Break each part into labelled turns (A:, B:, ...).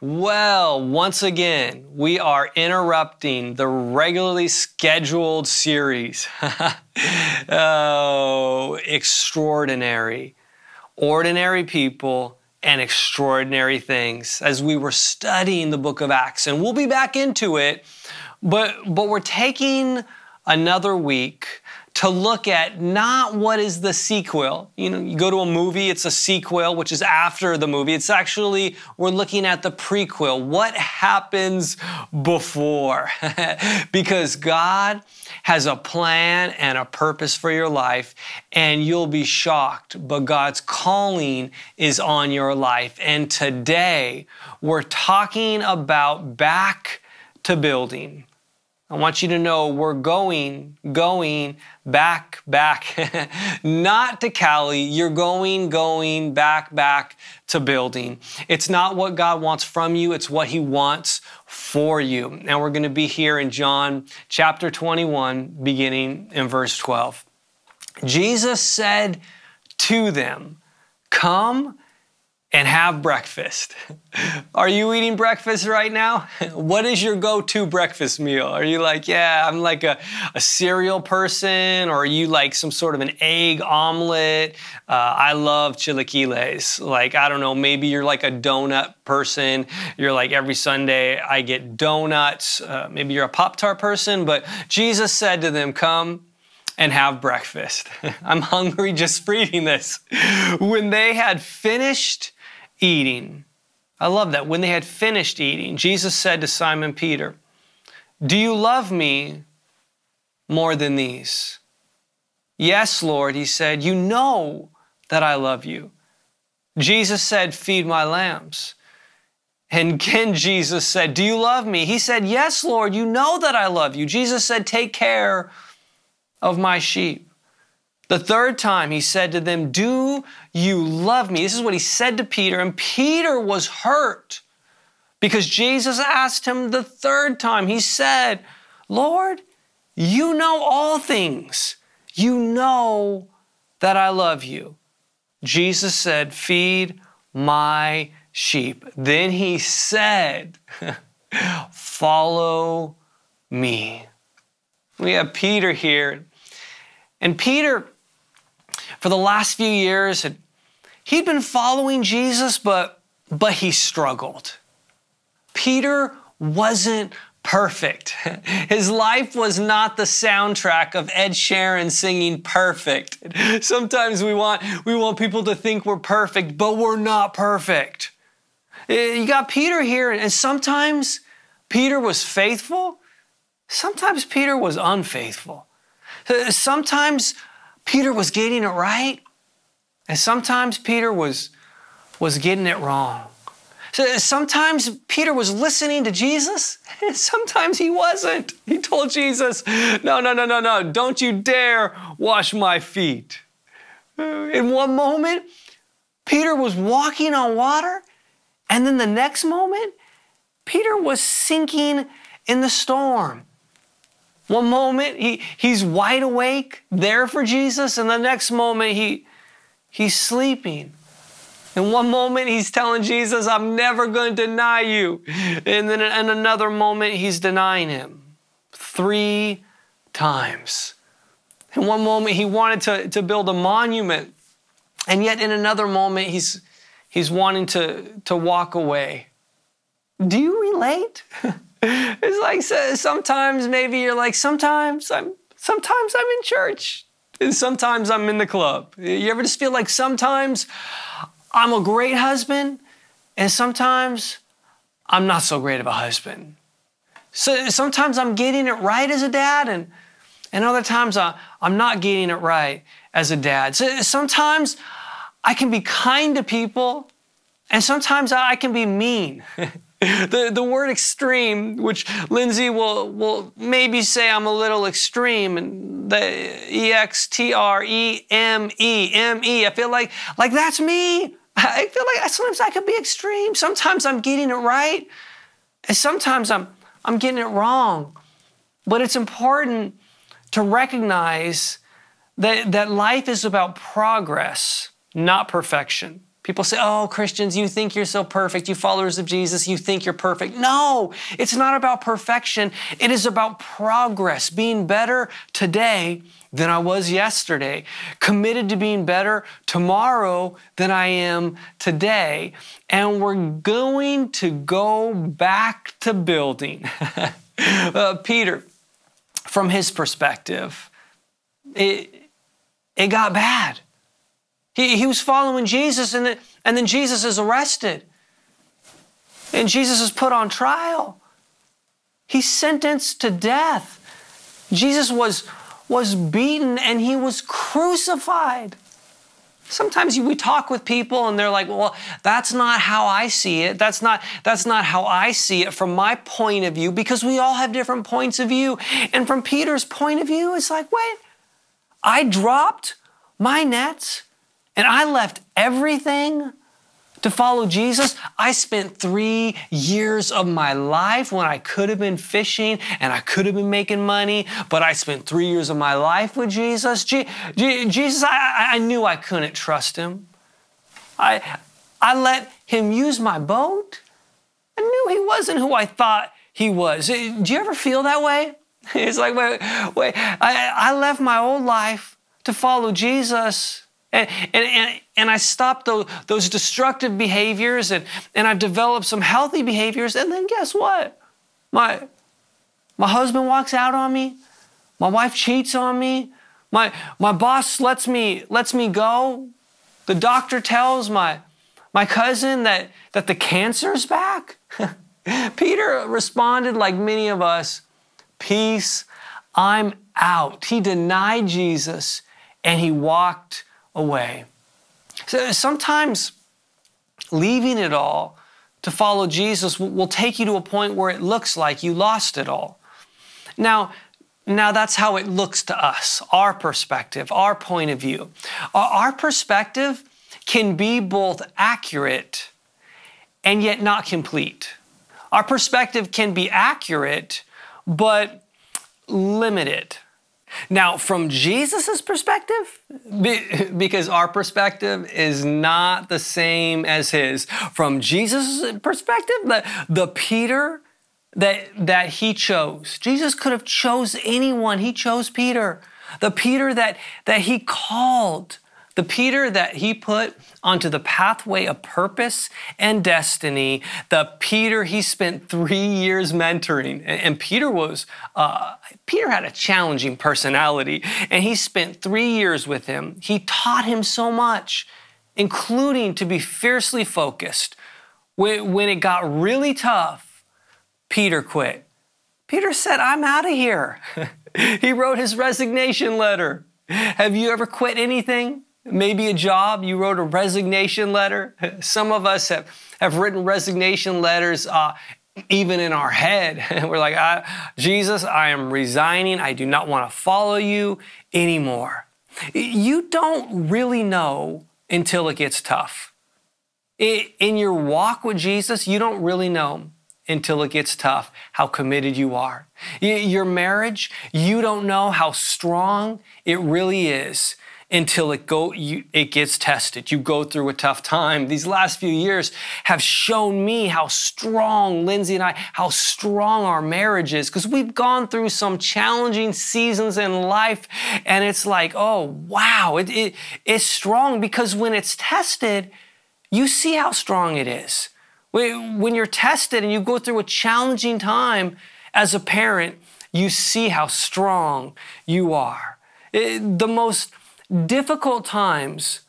A: Well, once again, we are interrupting the regularly scheduled series. oh, extraordinary. Ordinary people and extraordinary things as we were studying the book of Acts. And we'll be back into it, but, but we're taking another week to look at not what is the sequel. You know, you go to a movie, it's a sequel, which is after the movie. It's actually, we're looking at the prequel. What happens before? because God has a plan and a purpose for your life, and you'll be shocked, but God's calling is on your life. And today, we're talking about back to building. I want you to know we're going, going back, back, not to Cali. You're going, going back, back to building. It's not what God wants from you, it's what He wants for you. And we're going to be here in John chapter 21, beginning in verse 12. Jesus said to them, Come and have breakfast. Are you eating breakfast right now? What is your go to breakfast meal? Are you like, yeah, I'm like a, a, cereal person, or are you like some sort of an egg omelet? Uh, I love chilaquiles. Like, I don't know, maybe you're like a donut person. You're like, every Sunday I get donuts. Uh, maybe you're a Pop Tart person, but Jesus said to them, Come and have breakfast. I'm hungry just reading this. When they had finished, eating. I love that. When they had finished eating, Jesus said to Simon Peter, Do you love me more than these? Yes, Lord, he said, You know that I love you. Jesus said, Feed my lambs. And again, Jesus said, Do you love me? He said, Yes, Lord, you know that I love you. Jesus said, Take care of my sheep. The third time he said to them, Do you love me? This is what he said to Peter, and Peter was hurt because Jesus asked him the third time. He said, Lord, you know all things. You know that I love you. Jesus said, Feed my sheep. Then he said, Follow me. We have Peter here. And Peter, for the last few years, he'd been following Jesus, but, but he struggled. Peter wasn't perfect. His life was not the soundtrack of Ed Sheeran singing perfect. Sometimes we want, we want people to think we're perfect, but we're not perfect. Eh, you got Peter here, and sometimes Peter was faithful, sometimes Peter was unfaithful. Eh, sometimes Peter was getting it right, and sometimes Peter was, was getting it wrong. So sometimes Peter was listening to Jesus, and sometimes he wasn't. He told Jesus, No, no, no, no, no, don't you dare wash my feet. Uh, in one moment, Peter was walking on water, and then the next moment, Peter was sinking in the storm. One moment he, he's wide awake, there for Jesus, and the next moment he, he's sleeping. In one moment he's telling Jesus, I'm never going to deny you. And then in another moment he's denying him. Three times. In one moment he wanted to, to build a monument. And yet in another moment he's, he's wanting to, to walk away. Do you relate? it's like sometimes maybe you're like sometimes I'm sometimes I'm in church and sometimes I'm in the club. You ever just feel like sometimes I'm a great husband and sometimes I'm not so great of a husband. So sometimes I'm getting it right as a dad and and other times I, I'm not getting it right as a dad. So sometimes I can be kind to people and sometimes I can be mean. the, the word extreme, which Lindsay will, will maybe say I'm a little extreme, and the E X T R E M E M E, I feel like, like that's me. I feel like sometimes I can be extreme. Sometimes I'm getting it right, and sometimes I'm, I'm getting it wrong. But it's important to recognize that, that life is about progress, not perfection. People say, oh, Christians, you think you're so perfect. You followers of Jesus, you think you're perfect. No, it's not about perfection. It is about progress, being better today than I was yesterday, committed to being better tomorrow than I am today. And we're going to go back to building. uh, Peter, from his perspective, it, it got bad. He, he was following Jesus, and then, and then Jesus is arrested. And Jesus is put on trial. He's sentenced to death. Jesus was, was beaten and he was crucified. Sometimes we talk with people and they're like, well, that's not how I see it. That's not, that's not how I see it from my point of view because we all have different points of view. And from Peter's point of view, it's like, wait, I dropped my nets and I left everything to follow Jesus. I spent three years of my life when I could have been fishing and I could have been making money, but I spent three years of my life with Jesus. Je- Je- Jesus, I-, I knew I couldn't trust him. I, I let him use my boat. I knew he wasn't who I thought he was. Eh, do you ever feel that way? It's like, wait, wait, I, I left my old life to follow Jesus and, and, and, I stopped those, those destructive behaviors and, and I've developed some healthy behaviors. And then guess what? My, my husband walks out on me. My wife cheats on me. My, my boss lets me, lets me go. The doctor tells my, my cousin that, that the cancer's back. Peter responded like many of us Peace, I'm out. He denied Jesus and he walked away. So sometimes leaving it all to follow Jesus will take you to a point where it looks like you lost it all. Now, now that's how it looks to us, our perspective, our point of view. Our perspective can be both accurate and yet not complete. Our perspective can be accurate, but limited. Now, from Jesus' perspective, because our perspective is not the same as his, from Jesus' perspective, the, the Peter that, that he chose, Jesus could have chose anyone. He chose Peter. The Peter that, that he called the Peter that he put onto the pathway of purpose and destiny, the Peter he spent three years mentoring. And Peter was, uh, Peter had a challenging personality, and he spent three years with him. He taught him so much, including to be fiercely focused. When, when it got really tough, Peter quit. Peter said, I'm out of here. he wrote his resignation letter. Have you ever quit anything? Maybe a job, you wrote a resignation letter. Some of us have, have written resignation letters uh, even in our head. We're like, I, Jesus, I am resigning. I do not want to follow you anymore. You don't really know until it gets tough. In your walk with Jesus, you don't really know until it gets tough how committed you are. Your marriage, you don't know how strong it really is until it go you, it gets tested. You go through a tough time. These last few years have shown me how strong Lindsay and I, how strong our marriage is because we've gone through some challenging seasons in life, and it's like, oh wow, it, it, it's strong because when it's tested, you see how strong it is. When you're tested and you go through a challenging time as a parent, you see how strong you are. It, the most difficult times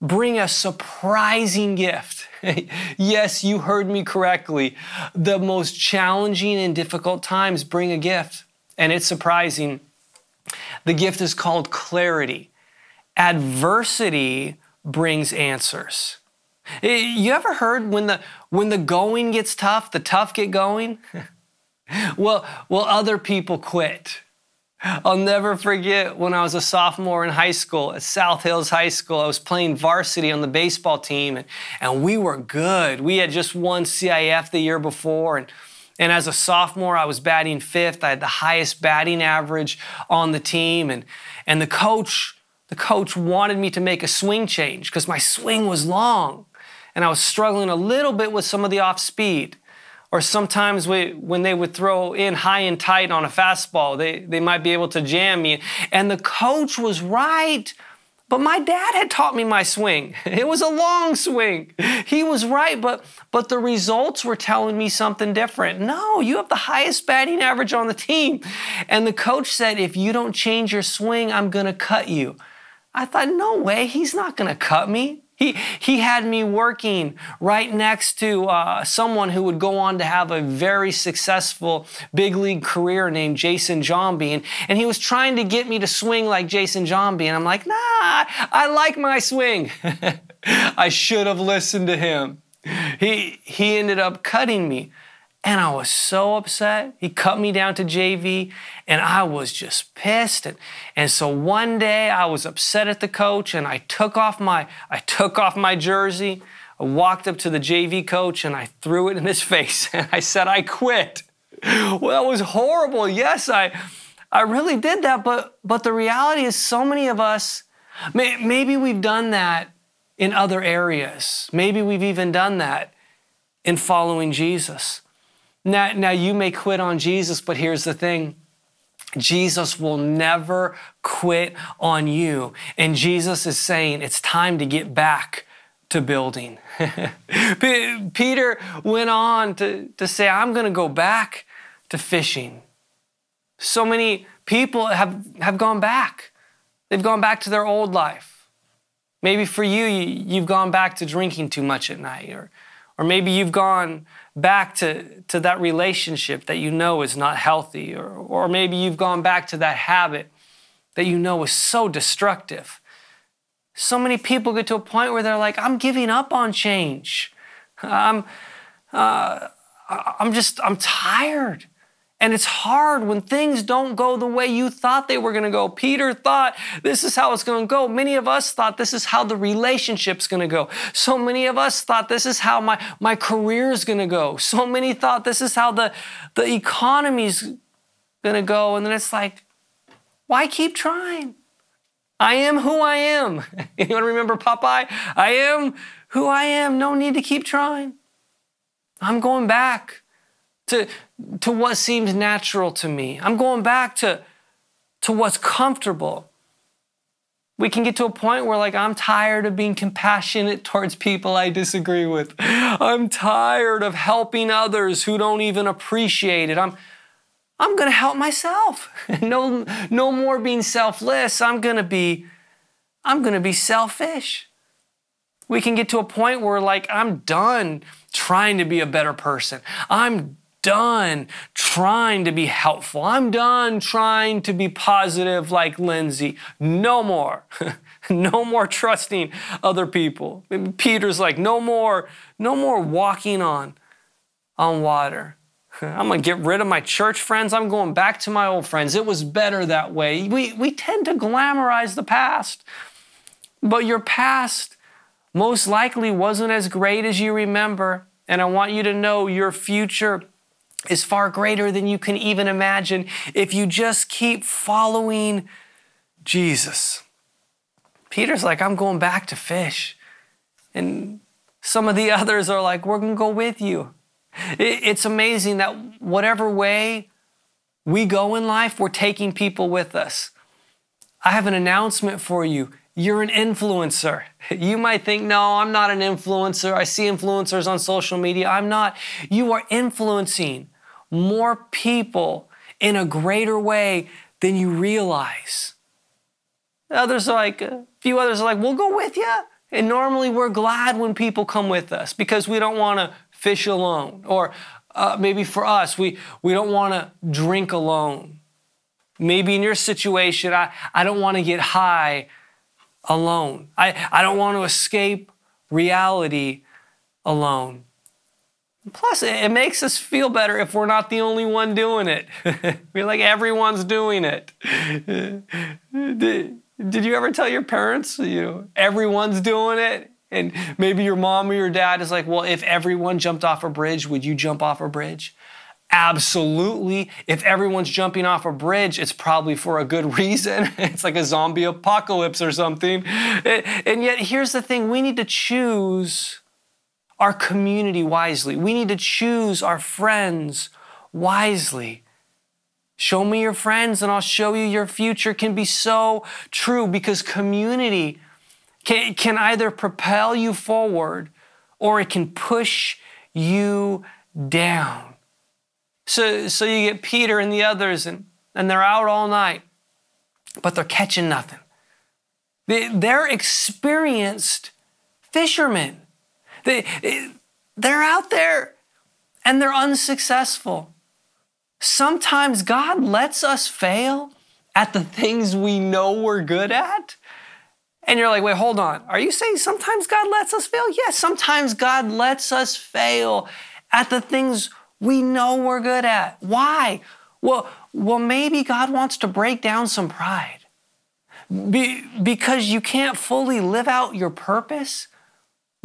A: bring a surprising gift. yes, you heard me correctly. The most challenging and difficult times bring a gift, and it's surprising. The gift is called clarity. Adversity brings answers. Eh, you ever heard when the when the going gets tough, the tough get going? well, well other people quit. I'll never forget when I was a sophomore in high school at South Hills High School. I was playing varsity on the baseball team, and, and we were good. We had just won CIF the year before, and and as a sophomore, I was batting fifth. I had the highest batting average on the team, and and the coach the coach wanted me to make a swing change because my swing was long. and I was struggling a little bit with some of the off speed. Or sometimes we, when they would throw in high and tight on a fastball, they, they might be able to jam me. And the coach was right. But my dad had taught me my swing. It was a long swing. He was right, but but the results were telling me something different. No, you have the highest batting average on the team. And the coach said, if you don't change your swing, I'm gonna cut you. I thought, no way, he's not gonna cut me. He, he had me working right next to uh, someone who would go on to have a very successful big league career named Jason Giambi. And, and he was trying to get me to swing like Jason Giambi. And I'm like, nah, I like my swing. I should have listened to him. He, he ended up cutting me. And I was so upset. He cut me down to JV, and I was just pissed. And, and so one day I was upset at the coach, and I took off my I took off my jersey. I walked up to the JV coach and I threw it in his face, and I said, "I quit." Well, that was horrible. Yes, I I really did that, but but the reality is, so many of us, may, maybe we've done that in other areas. Maybe we've even done that in following Jesus. Now, now you may quit on Jesus, but here's the thing. Jesus will never quit on you. And Jesus is saying it's time to get back to building. Peter went on to, to say, I'm going to go back to fishing. So many people have, have gone back. They've gone back to their old life. Maybe for you, you've gone back to drinking too much at night, or, or maybe you've gone back to, to that relationship that you know is not healthy, or, or maybe you've gone back to that habit that you know is so destructive. So many people get to a point where they're like, I'm giving up on change. I'm, uh, I'm just, I'm tired. And it's hard when things don't go the way you thought they were going to go. Peter thought this is how it's going to go. Many of us thought this is how the relationship's going to go. So many of us thought this is how my, my career's going to go. So many thought this is how the, the economy's going to go. And then it's like, why keep trying? I am who I am. Anyone remember Popeye? I am who I am. No need to keep trying. I'm going back to, to what seems natural to me. I'm going back to, to what's comfortable. We can get to a point where, like, I'm tired of being compassionate towards people I disagree with. I'm tired of helping others who don't even appreciate it. I'm, I'm going to help myself. no, no more being selfless. I'm going to be, I'm going to be selfish. We can get to a point where, like, I'm done trying to be a better person. I'm done trying to be helpful. I'm done trying to be positive like Lindsay. No more. no more trusting other people. Peter's like, no more, no more walking on, on water. I'm gonna get rid of my church friends. I'm going back to my old friends. It was better that way. We, we tend to glamorize the past, but your past most likely wasn't as great as you remember. And I want you to know your future is far greater than you can even imagine if you just keep following Jesus. Peter's like, I'm going back to fish. And some of the others are like, we're going to go with you. It's amazing that whatever way we go in life, we're taking people with us. I have an announcement for you. You're an influencer. You might think, no, I'm not an influencer. I see influencers on social media. I'm not. You are influencing more people in a greater way than you realize. Others are like, a few others are like, we'll go with you. And normally we're glad when people come with us because we don't want to fish alone. Or uh, maybe for us, we, we don't want to drink alone. Maybe in your situation, I, I don't want to get high alone. I, I don't want to escape reality alone. Plus, it makes us feel better if we're not the only one doing it. we're like, everyone's doing it. did, did you ever tell your parents, you know, everyone's doing it? And maybe your mom or your dad is like, well, if everyone jumped off a bridge, would you jump off a bridge? Absolutely. If everyone's jumping off a bridge, it's probably for a good reason. it's like a zombie apocalypse or something. And yet, here's the thing we need to choose our community wisely. We need to choose our friends wisely. Show me your friends and I'll show you your future can be so true because community can, can either propel you forward or it can push you down. So, so you get Peter and the others, and, and they're out all night, but they're catching nothing. They, they're experienced fishermen. They, they're out there and they're unsuccessful. Sometimes God lets us fail at the things we know we're good at. And you're like, wait, hold on. Are you saying sometimes God lets us fail? Yes, sometimes God lets us fail at the things we know we're good at. Why? Well, well, maybe God wants to break down some pride. Be, because you can't fully live out your purpose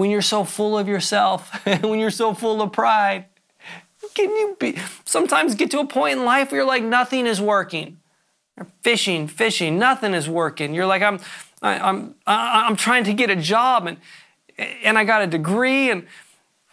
A: when you're so full of yourself, when you're so full of pride. Can you be sometimes get to a point in life where you're like nothing is working? You're fishing, fishing, nothing is working. You're like I'm I, I'm I'm trying to get a job and and I got a degree and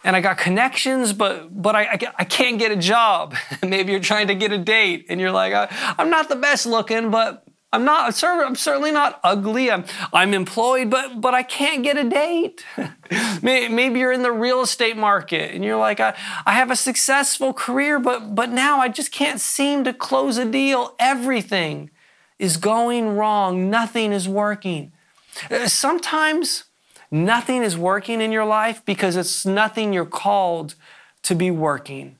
A: and I got connections, but but I, I, I can't get a job. Maybe you're trying to get a date, and you're like, I, am not the best looking, but I'm not. I'm certainly not ugly. I'm I'm employed, but but I can't get a date. Maybe you're in the real estate market, and you're like, I, I have a successful career, but but now I just can't seem to close a deal. Everything is going wrong. Nothing is working. Uh, sometimes nothing is working in your life because it's nothing you're called to be working.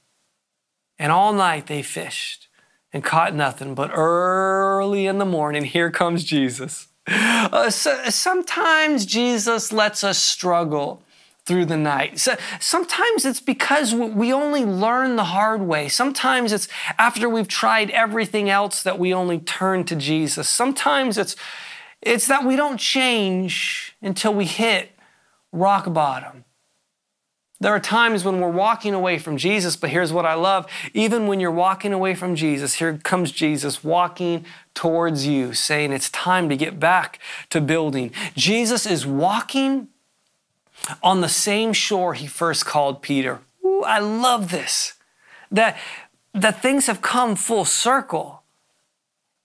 A: And all night they fished and caught nothing, but early in the morning, here comes Jesus. Uh, so, sometimes Jesus lets us struggle through the night. So, sometimes it's because we only learn the hard way. Sometimes it's after we've tried everything else that we only turn to Jesus. Sometimes it's it's that we don't change until we hit rock bottom. There are times when we're walking away from Jesus, but here's what I love. Even when you're walking away from Jesus, here comes Jesus walking towards you, saying it's time to get back to building. Jesus is walking on the same shore he first called Peter. Ooh, I love this. That, that things have come full circle.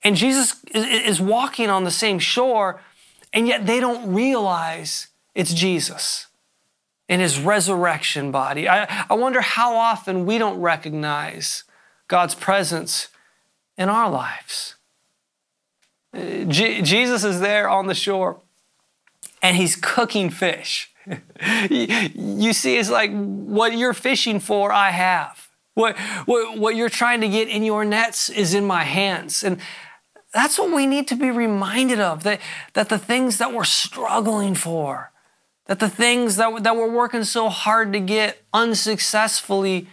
A: And Jesus is walking on the same shore, and yet they don't realize it's Jesus in his resurrection body. I, I wonder how often we don't recognize God's presence in our lives. Uh, Jesus is there on the shore and he's cooking fish. you see, it's like what you're fishing for, I have. What, what, what you're trying to get in your nets is in my hands. And that's what we need to be reminded of that, that the things that we're struggling for, that the things that, that we're working so hard to get unsuccessfully,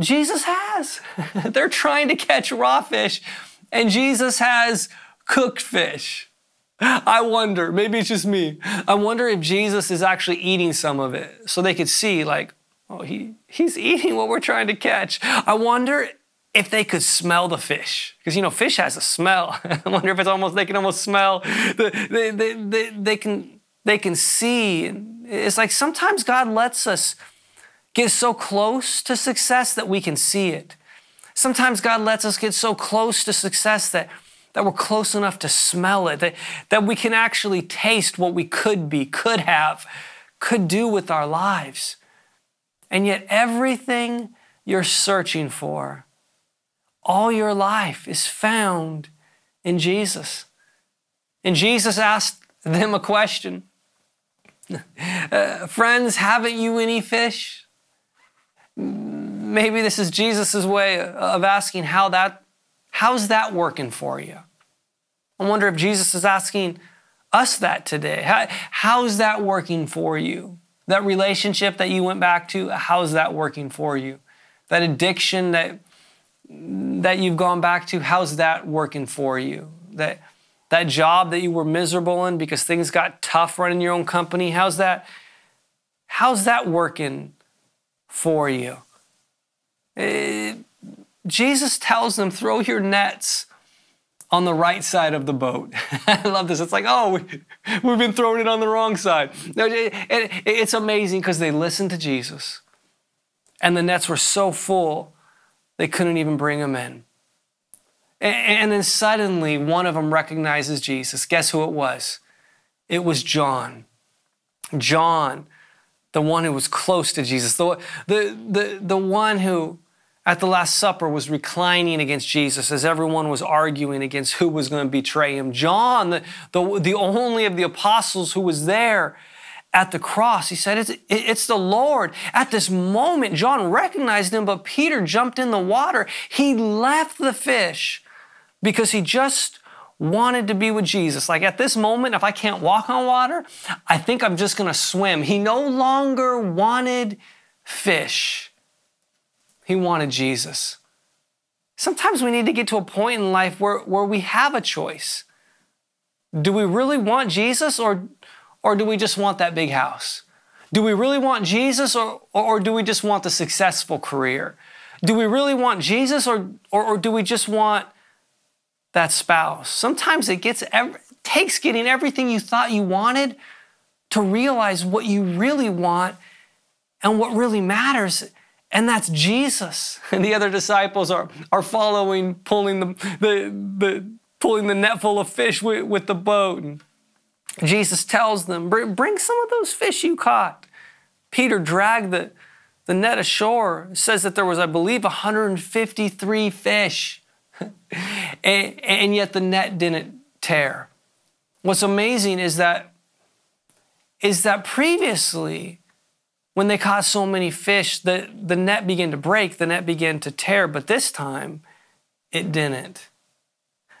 A: Jesus has. They're trying to catch raw fish, and Jesus has cooked fish. I wonder, maybe it's just me. I wonder if Jesus is actually eating some of it so they could see, like, oh, he, he's eating what we're trying to catch. I wonder if they could smell the fish because you know fish has a smell i wonder if it's almost they can almost smell the, they, they, they, they can they can see. It's like sometimes god lets us get so close to success that we can see it. Sometimes god lets us get so close to success that that we're close enough to smell it that, that we can actually taste what we could be could have could do with our lives. And yet everything you're searching for all your life is found in Jesus. And Jesus asked them a question uh, Friends, haven't you any fish? Maybe this is Jesus' way of asking how that, how's that working for you? I wonder if Jesus is asking us that today. How, how's that working for you? That relationship that you went back to, how's that working for you? That addiction that that you've gone back to, how's that working for you? That that job that you were miserable in because things got tough running your own company, how's that how's that working for you? It, eh, Jesus tells them, throw your nets on the right side of the boat. I love this. It's like, oh, we, have been throwing it on the wrong side. No, it, it, it's amazing because they listened to Jesus, and the nets were so full they couldn't even bring them in. And, then suddenly, one of them recognizes Jesus. Guess who it was? It was John. John, the one who was close to Jesus, the, the, the, the one who at the Last Supper was reclining against Jesus as everyone was arguing against who was going to betray him. John, the, the, the only of the apostles who was there at the cross, he said, it's, it's the Lord. At this moment, John recognized him, but Peter jumped in the water. He left the fish because he just wanted to be with Jesus. Like at this moment, if I can't walk on water, I think I'm just going to swim. He no longer wanted fish. He wanted Jesus. Sometimes we need to get to a point in life where, where we have a choice. Do we really want Jesus or, or do we just want that big house? Do we really want Jesus or, or, do we just want the successful career? Do we really want Jesus or, or, or do we just want that spouse? Sometimes it gets every, takes getting everything you thought you wanted to realize what you really want and what really matters and that's Jesus. And the other disciples are, are following, pulling the, the, the, pulling the net full of fish with, with the boat. And Jesus tells them, Bring some of those fish you caught. Peter dragged the, the net ashore. It says that there was, I believe, 153 fish. and, and yet the net didn't tear. What's amazing is that is that previously when they caught so many fish, the, the net began to break, the net began to tear, but this time it didn't.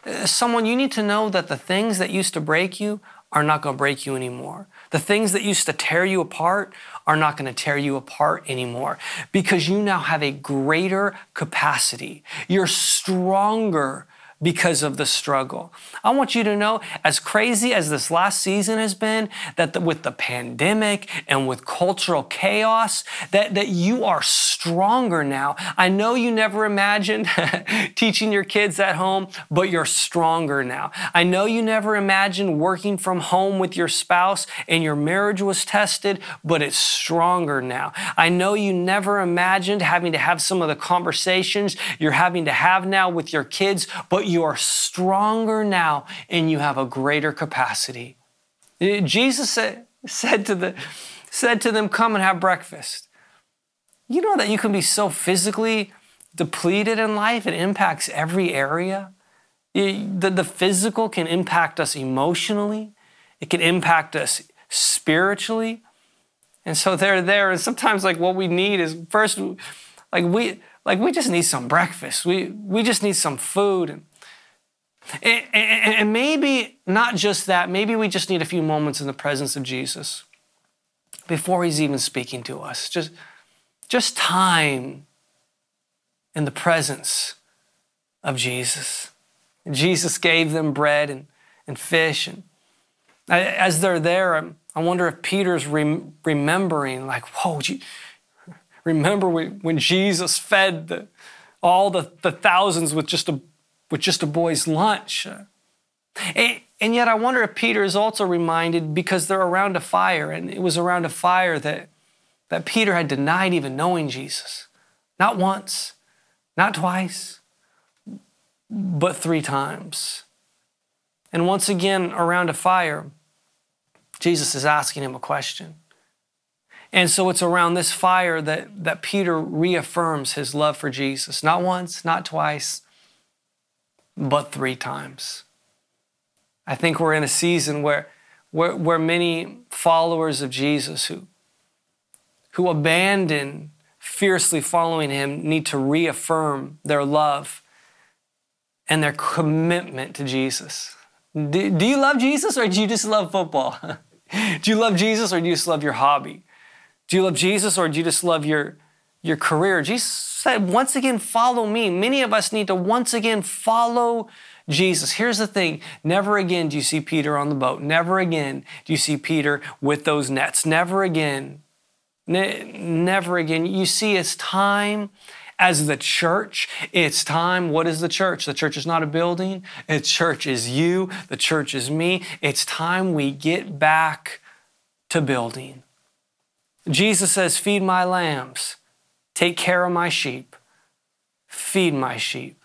A: Uh, someone, you need to know that the things that used to break you are not going to break you anymore. The things that used to tear you apart are not going to tear you apart anymore because you now have a greater capacity. You're stronger because of the struggle. I want you to know, as crazy as this last season has been, that the, with the pandemic and with cultural chaos, that, that you are stronger now. I know you never imagined teaching your kids at home, but you're stronger now. I know you never imagined working from home with your spouse and your marriage was tested, but it's stronger now. I know you never imagined having to have some of the conversations you're having to have now with your kids, but you are stronger now and you have a greater capacity. Eh, Jesus said, said, to the, said to them, Come and have breakfast. You know that you can be so physically depleted in life, it impacts every area. Eh, the, the physical can impact us emotionally, it can impact us spiritually. And so they're there. And sometimes, like, what we need is first, like, we, like, we just need some breakfast. We, we just need some food. And, and maybe not just that, maybe we just need a few moments in the presence of Jesus before he's even speaking to us. Just, just time in the presence of Jesus. Jesus gave them bread and, and fish. And as they're there, I wonder if Peter's remembering, like, whoa, remember when Jesus fed the, all the, the thousands with just a with just a boy's lunch. And, and yet, I wonder if Peter is also reminded because they're around a fire, and it was around a fire that, that Peter had denied even knowing Jesus. Not once, not twice, but three times. And once again, around a fire, Jesus is asking him a question. And so it's around this fire that, that Peter reaffirms his love for Jesus. Not once, not twice, but three times. I think we're in a season where, where, where many followers of Jesus who, who abandon fiercely following him need to reaffirm their love and their commitment to Jesus. Do, do you love Jesus or do you just love football? do you love Jesus or do you just love your hobby? Do you love Jesus or do you just love your, your career? Jesus said, once again, follow me. Many of us need to once again follow Jesus. Here's the thing never again do you see Peter on the boat. Never again do you see Peter with those nets. Never again. Ne- never again. You see, as time As the church, it's time. What is the church? The church is not a building. The church is you. The church is me. It's time we get back to building. Jesus says, Feed my lambs, take care of my sheep, feed my sheep.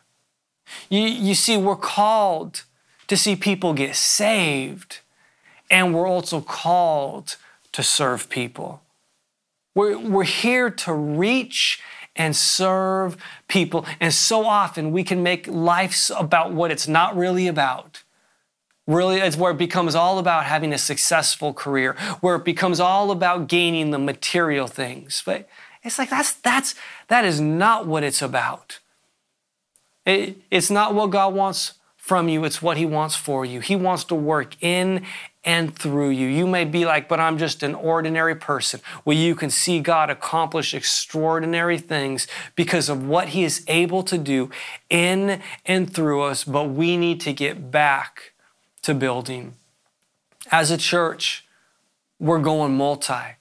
A: You, you see, we're called to see people get saved, and we're also called to serve people. We're, we're here to reach and serve people. And so often we can make life about what it's not really about. Really, it's where it becomes all about having a successful career, where it becomes all about gaining the material things. But it's like that's that's that is not what it's about. It, it's not what God wants from you, it's what He wants for you. He wants to work in and through you. You may be like, but I'm just an ordinary person. Well, you can see God accomplish extraordinary things because of what He is able to do in and through us, but we need to get back to building. As a church, we're going multi.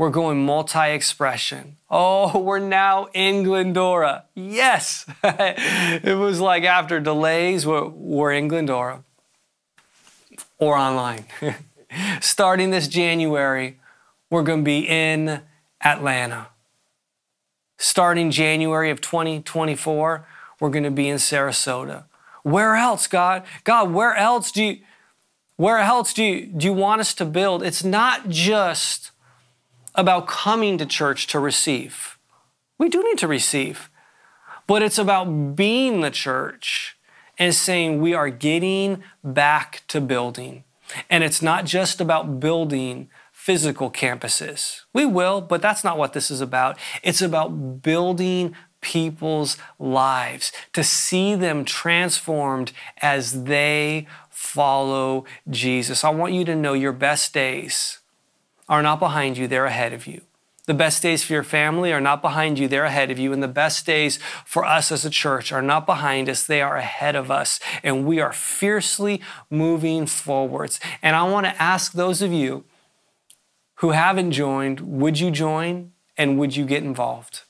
A: We're going multi expression. Oh, we're now in Glendora. Yes. it was like after delays, we're, we're in Glendora or online. Starting this January, we're going to be in Atlanta. Starting January of 2024, we're going to be in Sarasota. Where else, God? God, where else do you where else do you, do you want us to build? It's not just about coming to church to receive. We do need to receive, but it's about being the church and saying we are getting back to building. And it's not just about building physical campuses. We will, but that's not what this is about. It's about building people's lives, to see them transformed as they follow Jesus. I want you to know your best days are not behind you, they're ahead of you. The best days for your family are not behind you, they're ahead of you. And the best days for us as a church are not behind us, they are ahead of us. And we are fiercely moving forwards. And I want to ask those of you who haven't joined, would you join and would you get involved?